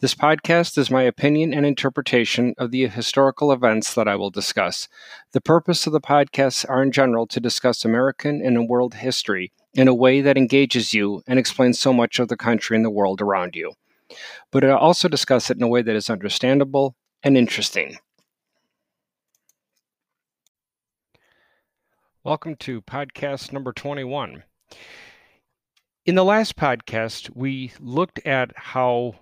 This podcast is my opinion and interpretation of the historical events that I will discuss. The purpose of the podcasts are in general to discuss American and world history in a way that engages you and explains so much of the country and the world around you but I also discuss it in a way that is understandable and interesting. Welcome to podcast number 21. In the last podcast, we looked at how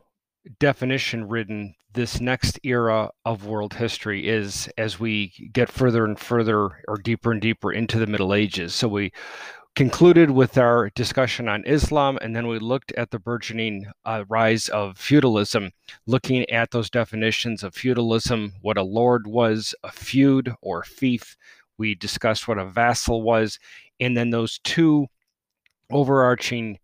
definition ridden this next era of world history is as we get further and further or deeper and deeper into the Middle Ages. So we concluded with our discussion on Islam, and then we looked at the burgeoning uh, rise of feudalism, looking at those definitions of feudalism, what a lord was, a feud or fief. We discussed what a vassal was, and then those two overarching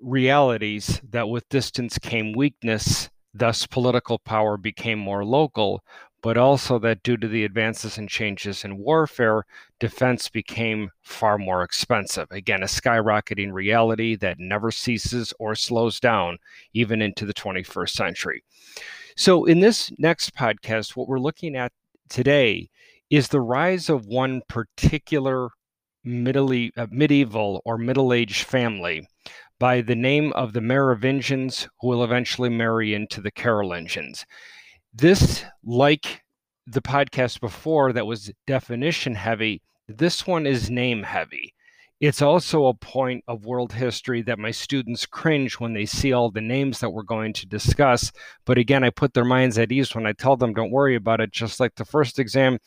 realities that with distance came weakness, thus political power became more local, but also that due to the advances and changes in warfare, defense became far more expensive. Again, a skyrocketing reality that never ceases or slows down, even into the 21st century. So, in this next podcast, what we're looking at today is the rise of one particular uh, medieval or middle aged family by the name of the Merovingians, who will eventually marry into the Carolingians. This, like the podcast before that was definition heavy, this one is name heavy. It's also a point of world history that my students cringe when they see all the names that we're going to discuss. But again, I put their minds at ease when I tell them, don't worry about it. Just like the first exam,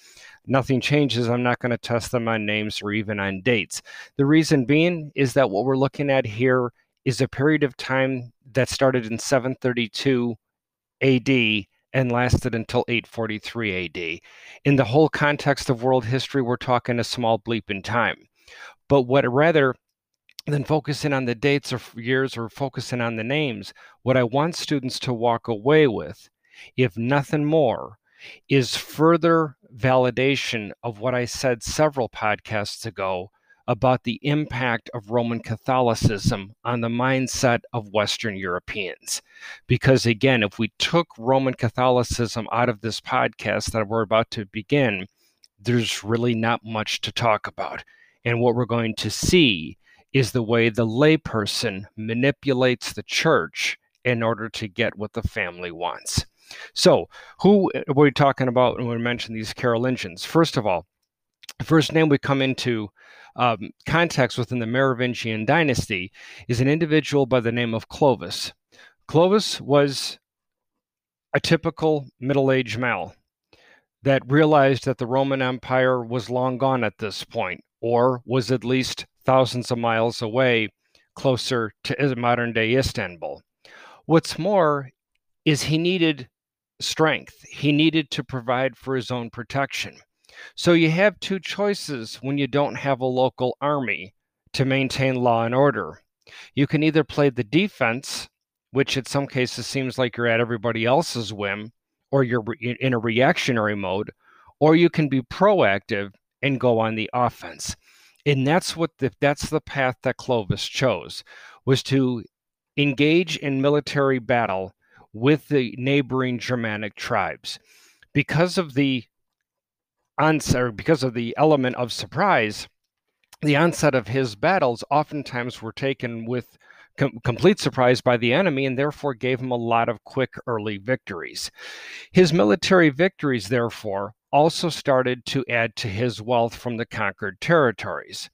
nothing changes. I'm not going to test them on names or even on dates. The reason being is that what we're looking at here is a period of time that started in 732 AD and lasted until 843 AD. In the whole context of world history, we're talking a small bleep in time. But what rather than focusing on the dates or years or focusing on the names, what I want students to walk away with, if nothing more, is further validation of what I said several podcasts ago about the impact of Roman Catholicism on the mindset of Western Europeans. Because again, if we took Roman Catholicism out of this podcast that we're about to begin, there's really not much to talk about. And what we're going to see is the way the layperson manipulates the church in order to get what the family wants. So, who are we talking about when we mention these Carolingians? First of all, the first name we come into um, context within the Merovingian dynasty is an individual by the name of Clovis. Clovis was a typical middle aged male that realized that the Roman Empire was long gone at this point, or was at least thousands of miles away, closer to modern day Istanbul. What's more is he needed strength, he needed to provide for his own protection. So you have two choices when you don't have a local army to maintain law and order. You can either play the defense, which in some cases seems like you're at everybody else's whim, or you're in a reactionary mode, or you can be proactive and go on the offense. And that's what the, that's the path that Clovis chose was to engage in military battle with the neighboring Germanic tribes. Because of the onset, because of the element of surprise, the onset of his battles oftentimes were taken with com- complete surprise by the enemy and therefore gave him a lot of quick early victories. His military victories, therefore, also started to add to his wealth from the conquered territories.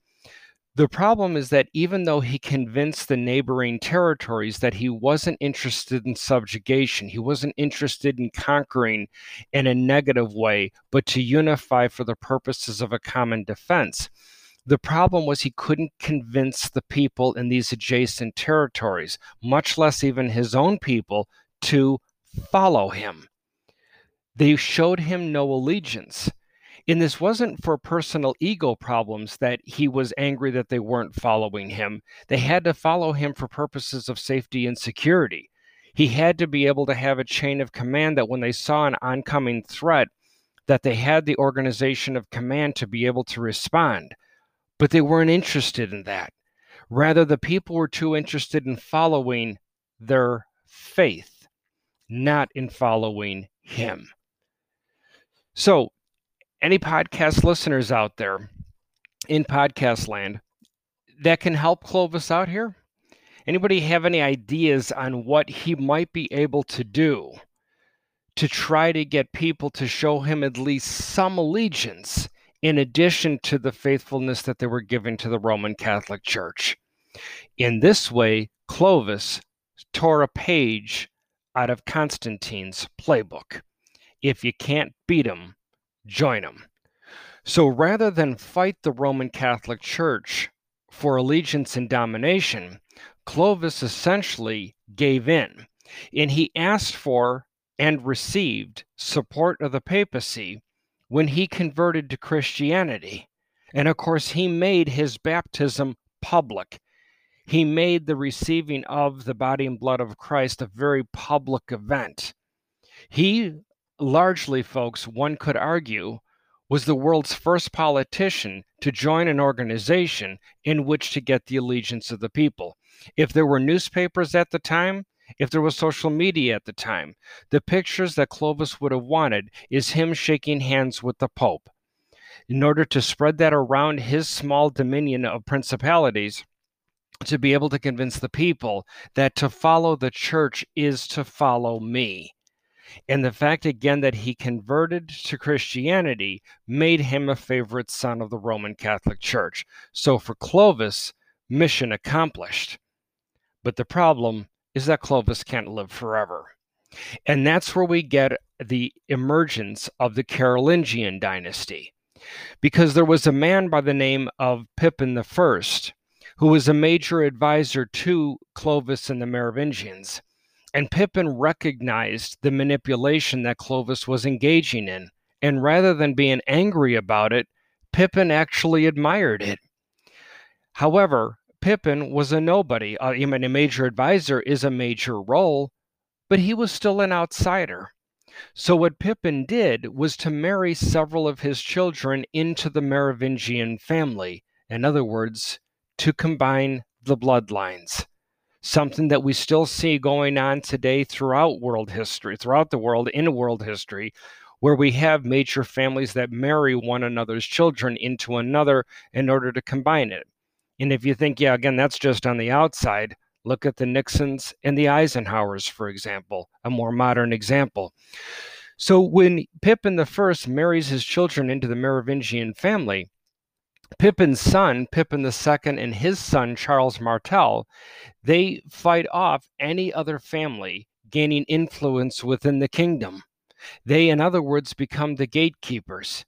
The problem is that even though he convinced the neighboring territories that he wasn't interested in subjugation, he wasn't interested in conquering in a negative way, but to unify for the purposes of a common defense. The problem was he couldn't convince the people in these adjacent territories, much less even his own people, to follow him. They showed him no allegiance. And this wasn't for personal ego problems that he was angry that they weren't following him. They had to follow him for purposes of safety and security. He had to be able to have a chain of command that when they saw an oncoming threat, that they had the organization of command to be able to respond. But they weren't interested in that. Rather, the people were too interested in following their faith, not in following him. So, any podcast listeners out there in podcast land that can help Clovis out here? Anybody have any ideas on what he might be able to do to try to get people to show him at least some allegiance in addition to the faithfulness that they were giving to the Roman Catholic Church? In this way, Clovis tore a page out of Constantine's playbook. If you can't beat him, join them. So rather than fight the Roman Catholic Church for allegiance and domination, Clovis essentially gave in, and he asked for and received support of the papacy when he converted to Christianity. And of course, he made his baptism public. He made the receiving of the body and blood of Christ a very public event. He largely, folks, one could argue, was the world's first politician to join an organization in which to get the allegiance of the people. If there were newspapers at the time, if there was social media at the time, the pictures that Clovis would have wanted is him shaking hands with the Pope. In order to spread that around his small dominion of principalities, to be able to convince the people that to follow the church is to follow me. And the fact again that he converted to Christianity made him a favorite son of the Roman Catholic Church. So for Clovis, mission accomplished. But the problem is that Clovis can't live forever. And that's where we get the emergence of the Carolingian dynasty. Because there was a man by the name of Pippin I, who was a major advisor to Clovis and the Merovingians. And Pippin recognized the manipulation that Clovis was engaging in. And rather than being angry about it, Pippin actually admired it. However, Pippin was a nobody. Uh, I mean, a major advisor is a major role, but he was still an outsider. So, what Pippin did was to marry several of his children into the Merovingian family. In other words, to combine the bloodlines something that we still see going on today throughout world history, throughout the world, in world history, where we have major families that marry one another's children into another in order to combine it. And if you think, yeah, again, that's just on the outside, look at the Nixons and the Eisenhowers, for example, a more modern example. So when Pippin I marries his children into the Merovingian family, Pippin's son, Pippin II, and his son, Charles Martel, they fight off any other family gaining influence within the kingdom. They, in other words, become the gatekeepers.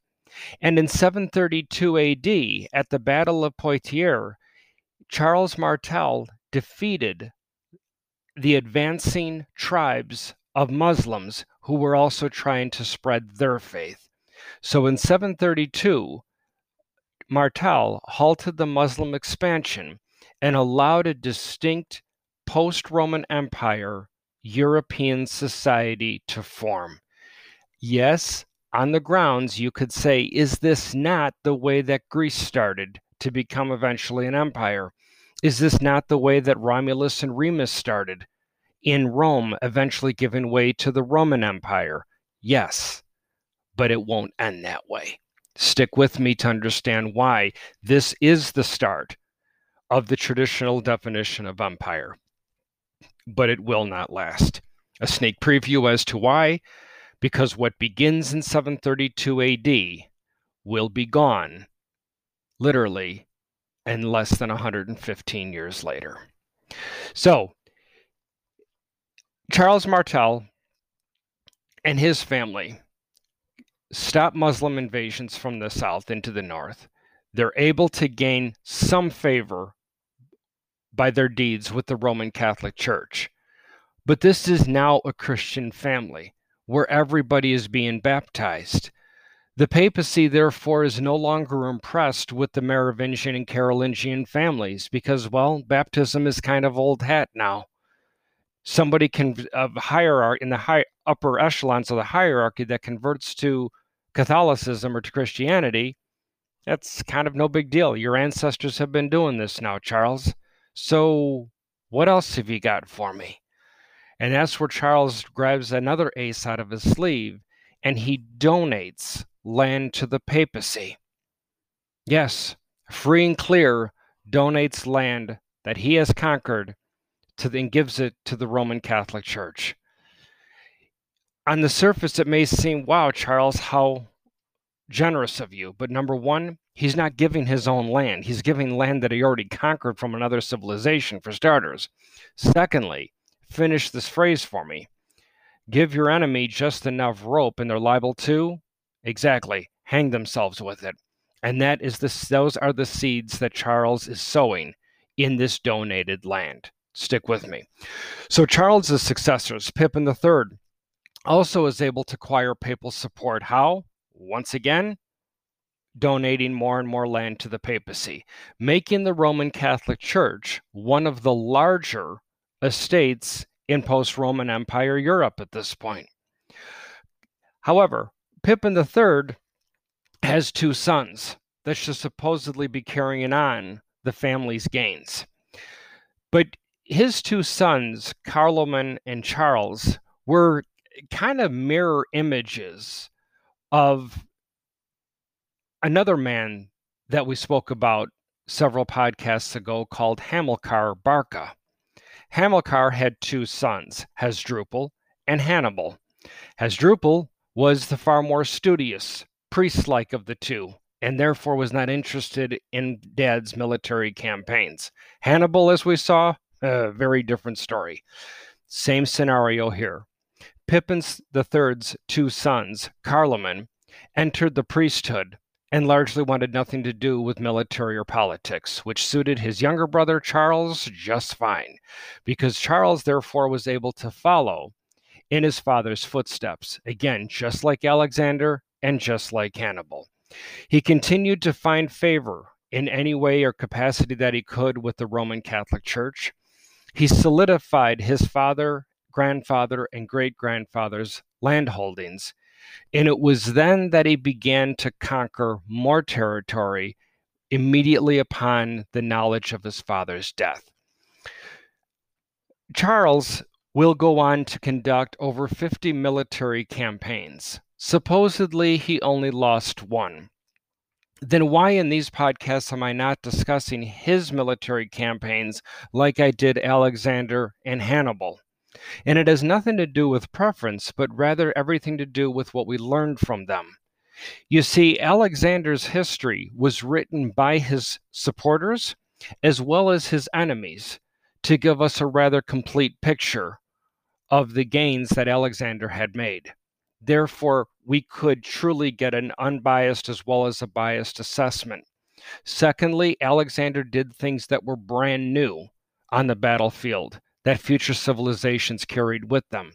And in 732 AD, at the Battle of Poitiers, Charles Martel defeated the advancing tribes of Muslims who were also trying to spread their faith. So in 732, Martel halted the Muslim expansion and allowed a distinct post Roman Empire European society to form. Yes, on the grounds, you could say, is this not the way that Greece started to become eventually an empire? Is this not the way that Romulus and Remus started in Rome, eventually giving way to the Roman Empire? Yes, but it won't end that way. Stick with me to understand why this is the start of the traditional definition of empire, but it will not last. A sneak preview as to why because what begins in 732 AD will be gone, literally, in less than 115 years later. So, Charles Martel and his family stop Muslim invasions from the south into the north. They're able to gain some favor by their deeds with the Roman Catholic Church. But this is now a Christian family where everybody is being baptized. The papacy, therefore, is no longer impressed with the Merovingian and Carolingian families because, well, baptism is kind of old hat now. Somebody can of hierarchy in the high upper echelons of the hierarchy that converts to Catholicism or to Christianity, that's kind of no big deal. Your ancestors have been doing this now, Charles. So, what else have you got for me? And that's where Charles grabs another ace out of his sleeve and he donates land to the papacy. Yes, free and clear donates land that he has conquered to and gives it to the Roman Catholic Church. On the surface, it may seem, wow, Charles, how generous of you. But number one, he's not giving his own land. He's giving land that he already conquered from another civilization, for starters. Secondly, finish this phrase for me. Give your enemy just enough rope and they're liable to, exactly, hang themselves with it. And that is the those are the seeds that Charles is sowing in this donated land. Stick with me. So Charles's successors, Pippin III, also is able to acquire papal support. How? Once again, donating more and more land to the papacy, making the Roman Catholic Church one of the larger estates in post Roman Empire Europe at this point. However, Pippin III has two sons that should supposedly be carrying on the family's gains. But his two sons, Carloman and Charles, were kind of mirror images of another man that we spoke about several podcasts ago called Hamilcar Barca. Hamilcar had two sons, Hasdrubal and Hannibal. Hasdrubal was the far more studious, priest like of the two, and therefore was not interested in dad's military campaigns. Hannibal, as we saw, a very different story. Same scenario here. Pippin III's two sons, Carloman, entered the priesthood and largely wanted nothing to do with military or politics, which suited his younger brother Charles just fine, because Charles therefore was able to follow in his father's footsteps, again, just like Alexander and just like Hannibal. He continued to find favor in any way or capacity that he could with the Roman Catholic Church. He solidified his father, grandfather, and great grandfather's land holdings and it was then that he began to conquer more territory immediately upon the knowledge of his father's death. Charles will go on to conduct over 50 military campaigns. Supposedly, he only lost one. Then, why in these podcasts am I not discussing his military campaigns like I did Alexander and Hannibal? And it has nothing to do with preference, but rather everything to do with what we learned from them. You see, Alexander's history was written by his supporters as well as his enemies to give us a rather complete picture of the gains that Alexander had made. Therefore, we could truly get an unbiased as well as a biased assessment. Secondly, Alexander did things that were brand new on the battlefield that future civilizations carried with them.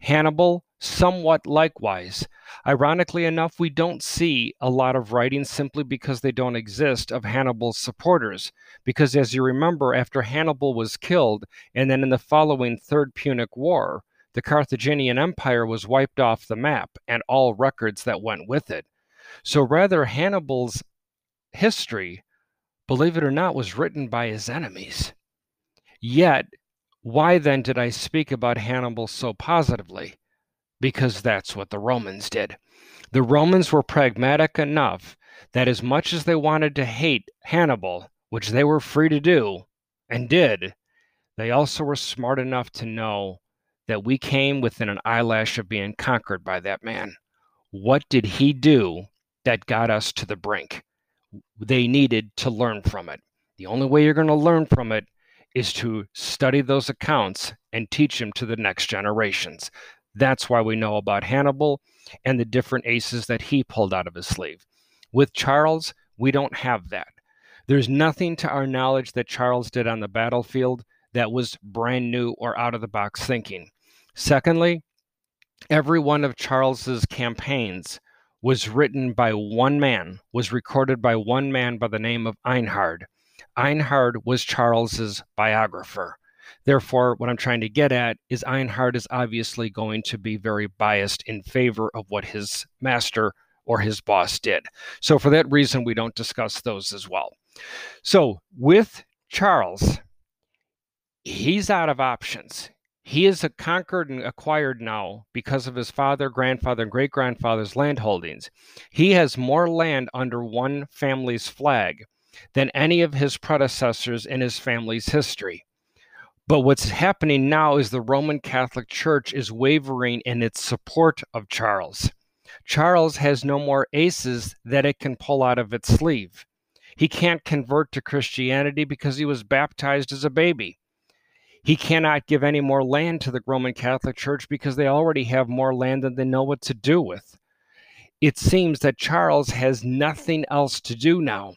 Hannibal, somewhat likewise. Ironically enough, we don't see a lot of writings simply because they don't exist of Hannibal's supporters. Because as you remember, after Hannibal was killed, and then in the following Third Punic War, the Carthaginian Empire was wiped off the map and all records that went with it. So rather, Hannibal's history, believe it or not, was written by his enemies. Yet, why then did I speak about Hannibal so positively? Because that's what the Romans did. The Romans were pragmatic enough that as much as they wanted to hate Hannibal, which they were free to do and did, they also were smart enough to know that we came within an eyelash of being conquered by that man. What did he do that got us to the brink? They needed to learn from it. The only way you're going to learn from it is to study those accounts and teach them to the next generations. That's why we know about Hannibal and the different aces that he pulled out of his sleeve. With Charles, we don't have that. There's nothing to our knowledge that Charles did on the battlefield that was brand new or out of the box thinking. Secondly, every one of Charles's campaigns was written by one man, was recorded by one man by the name of Einhard. Einhard was Charles's biographer. Therefore, what I'm trying to get at is Einhard is obviously going to be very biased in favor of what his master or his boss did. So, for that reason, we don't discuss those as well. So, with Charles, he's out of options. He is conquered and acquired now because of his father, grandfather, and great grandfather's land holdings. He has more land under one family's flag than any of his predecessors in his family's history. But what's happening now is the Roman Catholic Church is wavering in its support of Charles. Charles has no more aces that it can pull out of its sleeve. He can't convert to Christianity because he was baptized as a baby. He cannot give any more land to the Roman Catholic Church because they already have more land than they know what to do with. It seems that Charles has nothing else to do now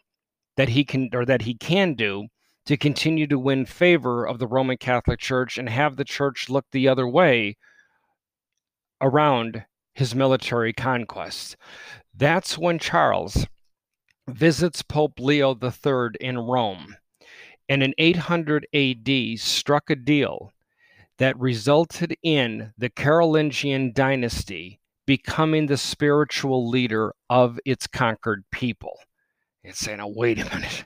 that he can or that he can do to continue to win favor of the Roman Catholic Church and have the church look the other way around his military conquests. That's when Charles visits Pope Leo III in Rome and in 800 AD struck a deal that resulted in the Carolingian dynasty becoming the spiritual leader of its conquered people. And saying, "Oh, wait a minute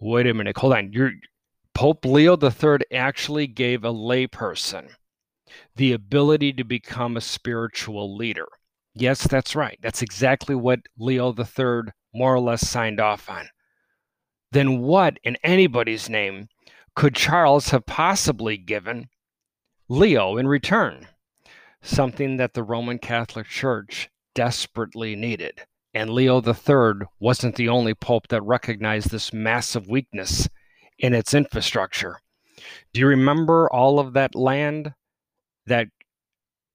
wait a minute, hold on. You're, Pope Leo III actually gave a layperson the ability to become a spiritual leader. Yes, that's right. That's exactly what Leo III more or less signed off on. Then what in anybody's name could Charles have possibly given Leo in return? Something that the Roman Catholic Church desperately needed. And Leo III wasn't the only pope that recognized this massive weakness in its infrastructure. Do you remember all of that land that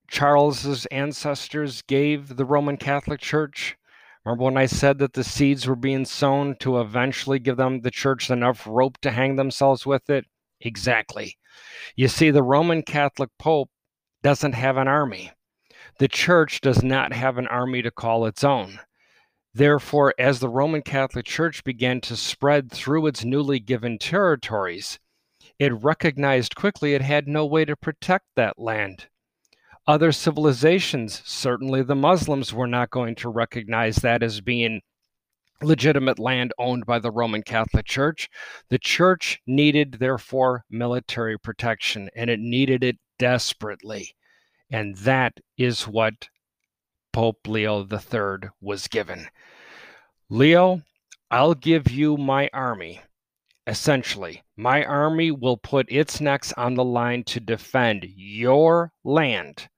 Charles's ancestors gave the Roman Catholic Church? Remember when I said that the seeds were being sown to eventually give them the church enough rope to hang themselves with it? Exactly. You see, the Roman Catholic Pope doesn't have an army. The church does not have an army to call its own. Therefore, as the Roman Catholic Church began to spread through its newly given territories, it recognized quickly it had no way to protect that land. Other civilizations, certainly the Muslims, were not going to recognize that as being legitimate land owned by the Roman Catholic Church. The church needed, therefore, military protection, and it needed it desperately. And that is what Pope Leo III was given. Leo, I'll give you my army. Essentially, my army will put its necks on the line to defend your land.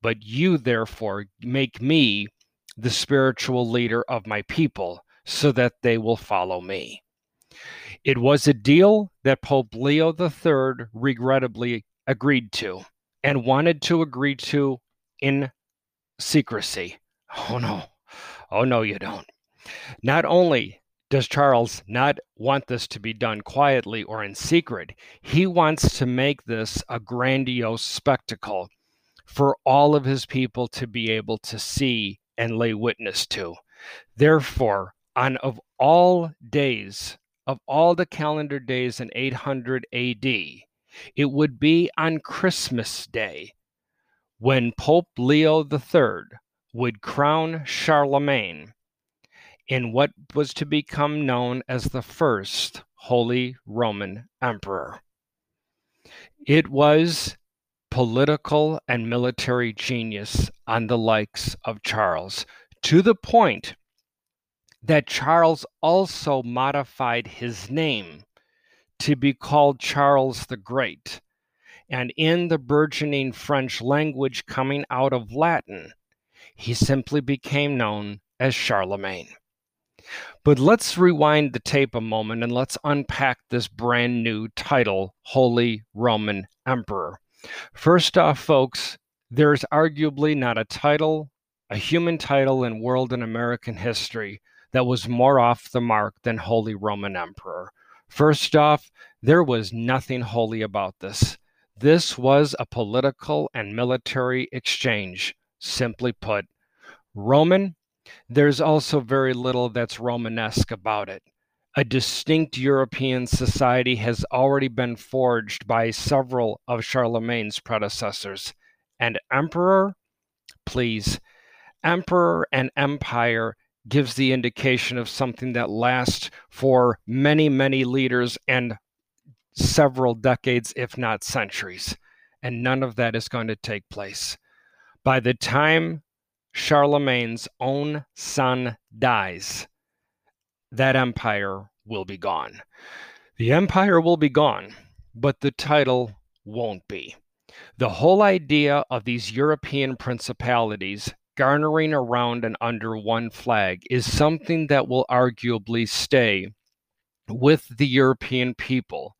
But you, therefore, make me the spiritual leader of my people so that they will follow me. It was a deal that Pope Leo III regrettably agreed to and wanted to agree to in secrecy. Oh no. Oh no, you don't. Not only does Charles not want this to be done quietly or in secret, he wants to make this a grandiose spectacle for all of his people to be able to see and lay witness to. Therefore, on of all days, of all the calendar days in 800 AD, it would be on Christmas Day when Pope Leo III would crown Charlemagne in what was to become known as the First Holy Roman Emperor. It was political and military genius on the likes of Charles, to the point that Charles also modified his name to be called Charles the Great and in the burgeoning French language coming out of Latin, he simply became known as Charlemagne. But let's rewind the tape a moment and let's unpack this brand new title, Holy Roman Emperor. First off, folks, there's arguably not a title, a human title in world and American history that was more off the mark than Holy Roman Emperor. First off, there was nothing holy about this. This was a political and military exchange. Simply put, Roman, there's also very little that's Romanesque about it. A distinct European society has already been forged by several of Charlemagne's predecessors. And emperor, please, emperor and empire gives the indication of something that lasts for many, many leaders and several decades, if not centuries. And none of that is going to take place. By the time Charlemagne's own son dies, that empire will be gone. The empire will be gone, but the title won't be. The whole idea of these European principalities garnering around and under one flag is something that will arguably stay with the European people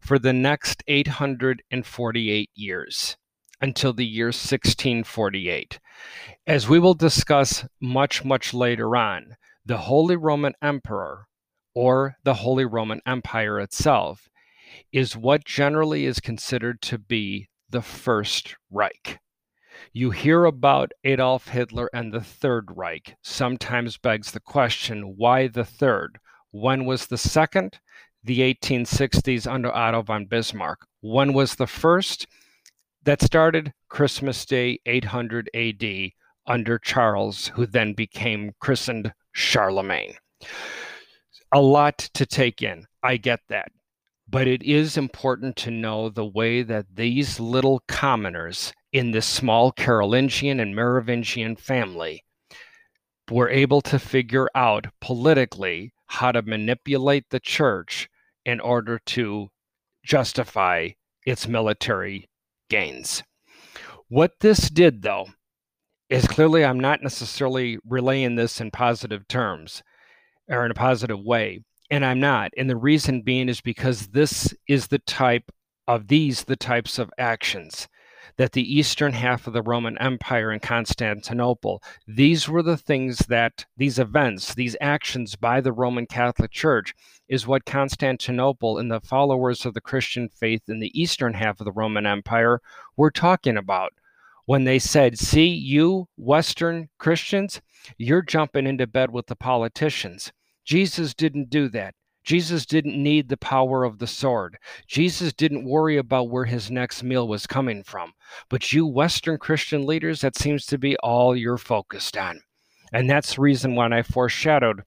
for the next 848 years until the year 1648. As we will discuss much, much later on, the Holy Roman Emperor, or the Holy Roman Empire itself, is what generally is considered to be the First Reich. You hear about Adolf Hitler and the Third Reich. Sometimes begs the question why the third? When was the second? The 1860s under Otto von Bismarck. One was the first? That started Christmas Day, 800 AD, under Charles, who then became christened Charlemagne. A lot to take in. I get that. But it is important to know the way that these little commoners in this small Carolingian and Merovingian family were able to figure out politically how to manipulate the church in order to justify its military gains. What this did, though, is clearly I'm not necessarily relaying this in positive terms or in a positive way, and I'm not. And the reason being is because this is the type of these, the types of actions that the eastern half of the Roman Empire in Constantinople, these were the things that these events, these actions by the Roman Catholic Church, is what Constantinople and the followers of the Christian faith in the eastern half of the Roman Empire were talking about when they said, See, you Western Christians, you're jumping into bed with the politicians. Jesus didn't do that. Jesus didn't need the power of the sword. Jesus didn't worry about where his next meal was coming from. But you Western Christian leaders, that seems to be all you're focused on. And that's the reason why I foreshadowed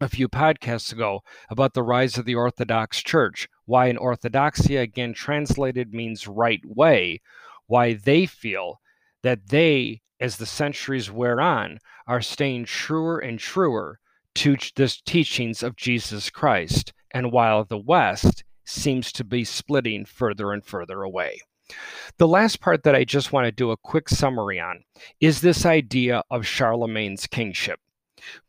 a few podcasts ago about the rise of the Orthodox Church, why an Orthodoxia, again translated, means right way, why they feel that they, as the centuries wear on, are staying truer and truer to the teachings of Jesus Christ, and while the West seems to be splitting further and further away. The last part that I just want to do a quick summary on is this idea of Charlemagne's kingship.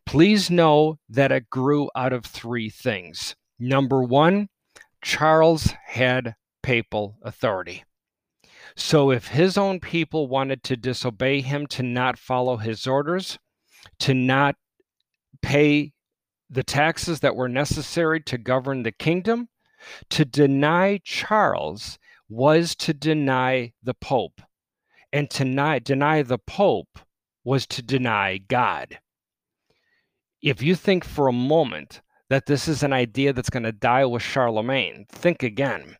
Please know that it grew out of three things. Number one, Charles had papal authority. So if his own people wanted to disobey him, to not follow his orders, to not pay the taxes that were necessary to govern the kingdom. To deny Charles was to deny the Pope, and to deny, deny the Pope was to deny God. If you think for a moment that this is an idea that's going to die with Charlemagne, think again.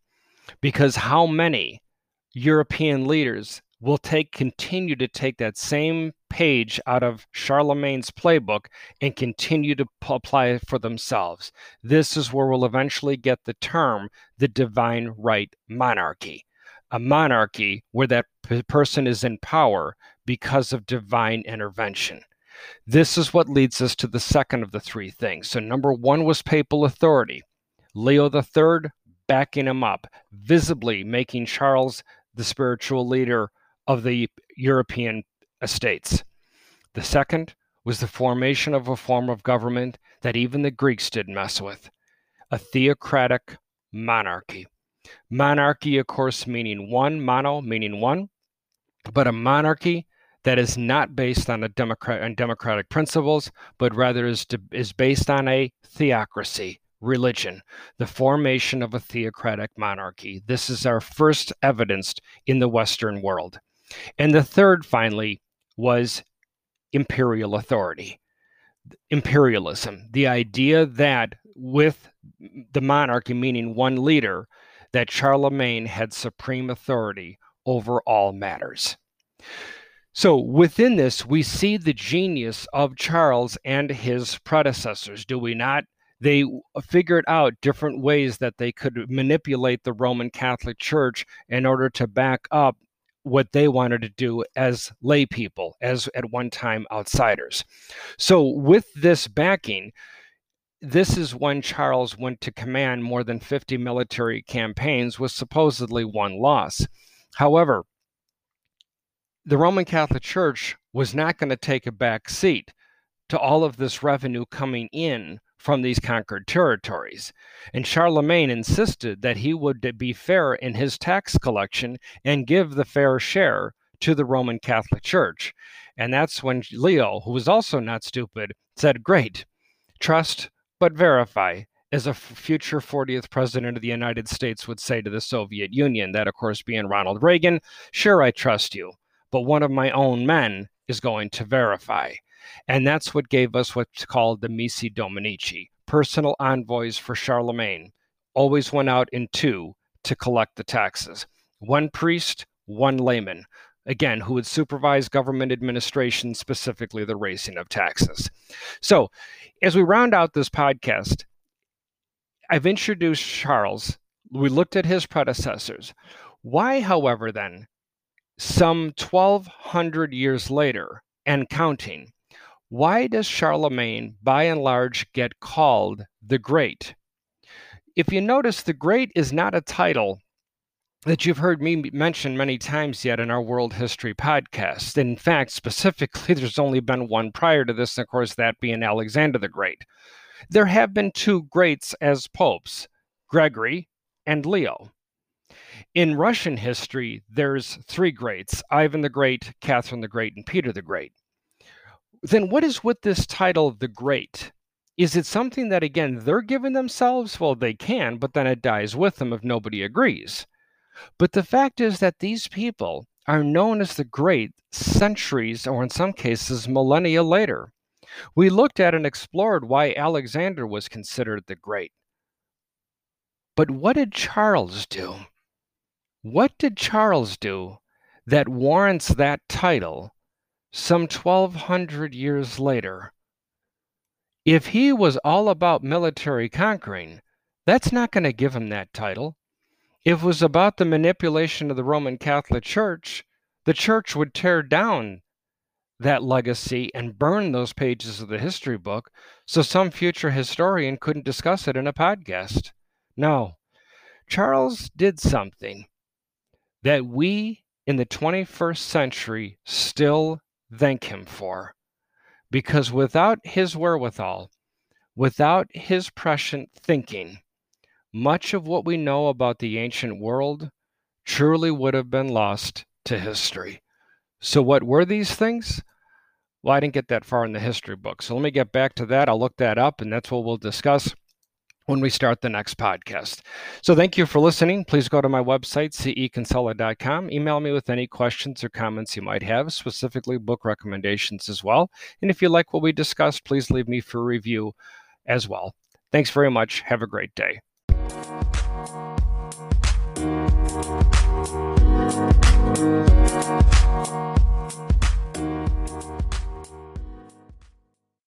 Because how many European leaders will take continue to take that same page out of Charlemagne's playbook and continue to p- apply it for themselves. This is where we'll eventually get the term the divine right monarchy. A monarchy where that p- person is in power because of divine intervention. This is what leads us to the second of the three things. So, number one was papal authority. Leo III backing him up, visibly making Charles the spiritual leader of the European estates. The second was the formation of a form of government that even the Greeks didn't mess with a theocratic monarchy. Monarchy, of course, meaning one, mono meaning one, but a monarchy that is not based on a democrat democratic principles, but rather is, is based on a theocracy, religion, the formation of a theocratic monarchy. This is our first evidenced in the Western world. And the third, finally, was imperial authority, imperialism, the idea that with the monarchy, meaning one leader, that Charlemagne had supreme authority over all matters. So within this, we see the genius of Charles and his predecessors, do we not? They figured out different ways that they could manipulate the Roman Catholic Church in order to back up what they wanted to do as lay people, as at one time outsiders. So, with this backing, this is when Charles went to command more than 50 military campaigns with supposedly one loss. However, the Roman Catholic Church was not going to take a back seat to all of this revenue coming in from these conquered territories. And Charlemagne insisted that he would be fair in his tax collection and give the fair share to the Roman Catholic Church. And that's when Leo, who was also not stupid, said, Great, trust but verify, as a future 40th president of the United States would say to the Soviet Union, that of course being Ronald Reagan, sure, I trust you, but one of my own men is going to verify. And that's what gave us what's called the Missi Dominici, personal envoys for Charlemagne. Always went out in two to collect the taxes. One priest, one layman, again, who would supervise government administration, specifically the raising of taxes. So, as we round out this podcast, I've introduced Charles. We looked at his predecessors. Why, however, then, some 1200 years later and counting, why does Charlemagne, by and large, get called the Great? If you notice, the Great is not a title that you've heard me mention many times yet in our world history podcast. In fact, specifically, there's only been one prior to this, and of course, that being Alexander the Great. There have been two greats as popes, Gregory and Leo. In Russian history, there's three greats Ivan the Great, Catherine the Great, and Peter the Great. Then, what is with this title, the Great? Is it something that, again, they're giving themselves? Well, they can, but then it dies with them if nobody agrees. But the fact is that these people are known as the great centuries, or in some cases, millennia later. We looked at and explored why Alexander was considered the great. But what did Charles do? What did Charles do that warrants that title some 1200 years later? If he was all about military conquering, that's not going to give him that title. If it was about the manipulation of the Roman Catholic Church, the church would tear down that legacy and burn those pages of the history book so some future historian couldn't discuss it in a podcast. No, Charles did something that we in the 21st century still thank him for. Because without his wherewithal, without his prescient thinking, much of what we know about the ancient world truly would have been lost to history. So, what were these things? Well, I didn't get that far in the history book. So, let me get back to that. I'll look that up, and that's what we'll discuss when we start the next podcast. So, thank you for listening. Please go to my website, cekinsella.com. Email me with any questions or comments you might have, specifically book recommendations as well. And if you like what we discussed, please leave me for review as well. Thanks very much. Have a great day.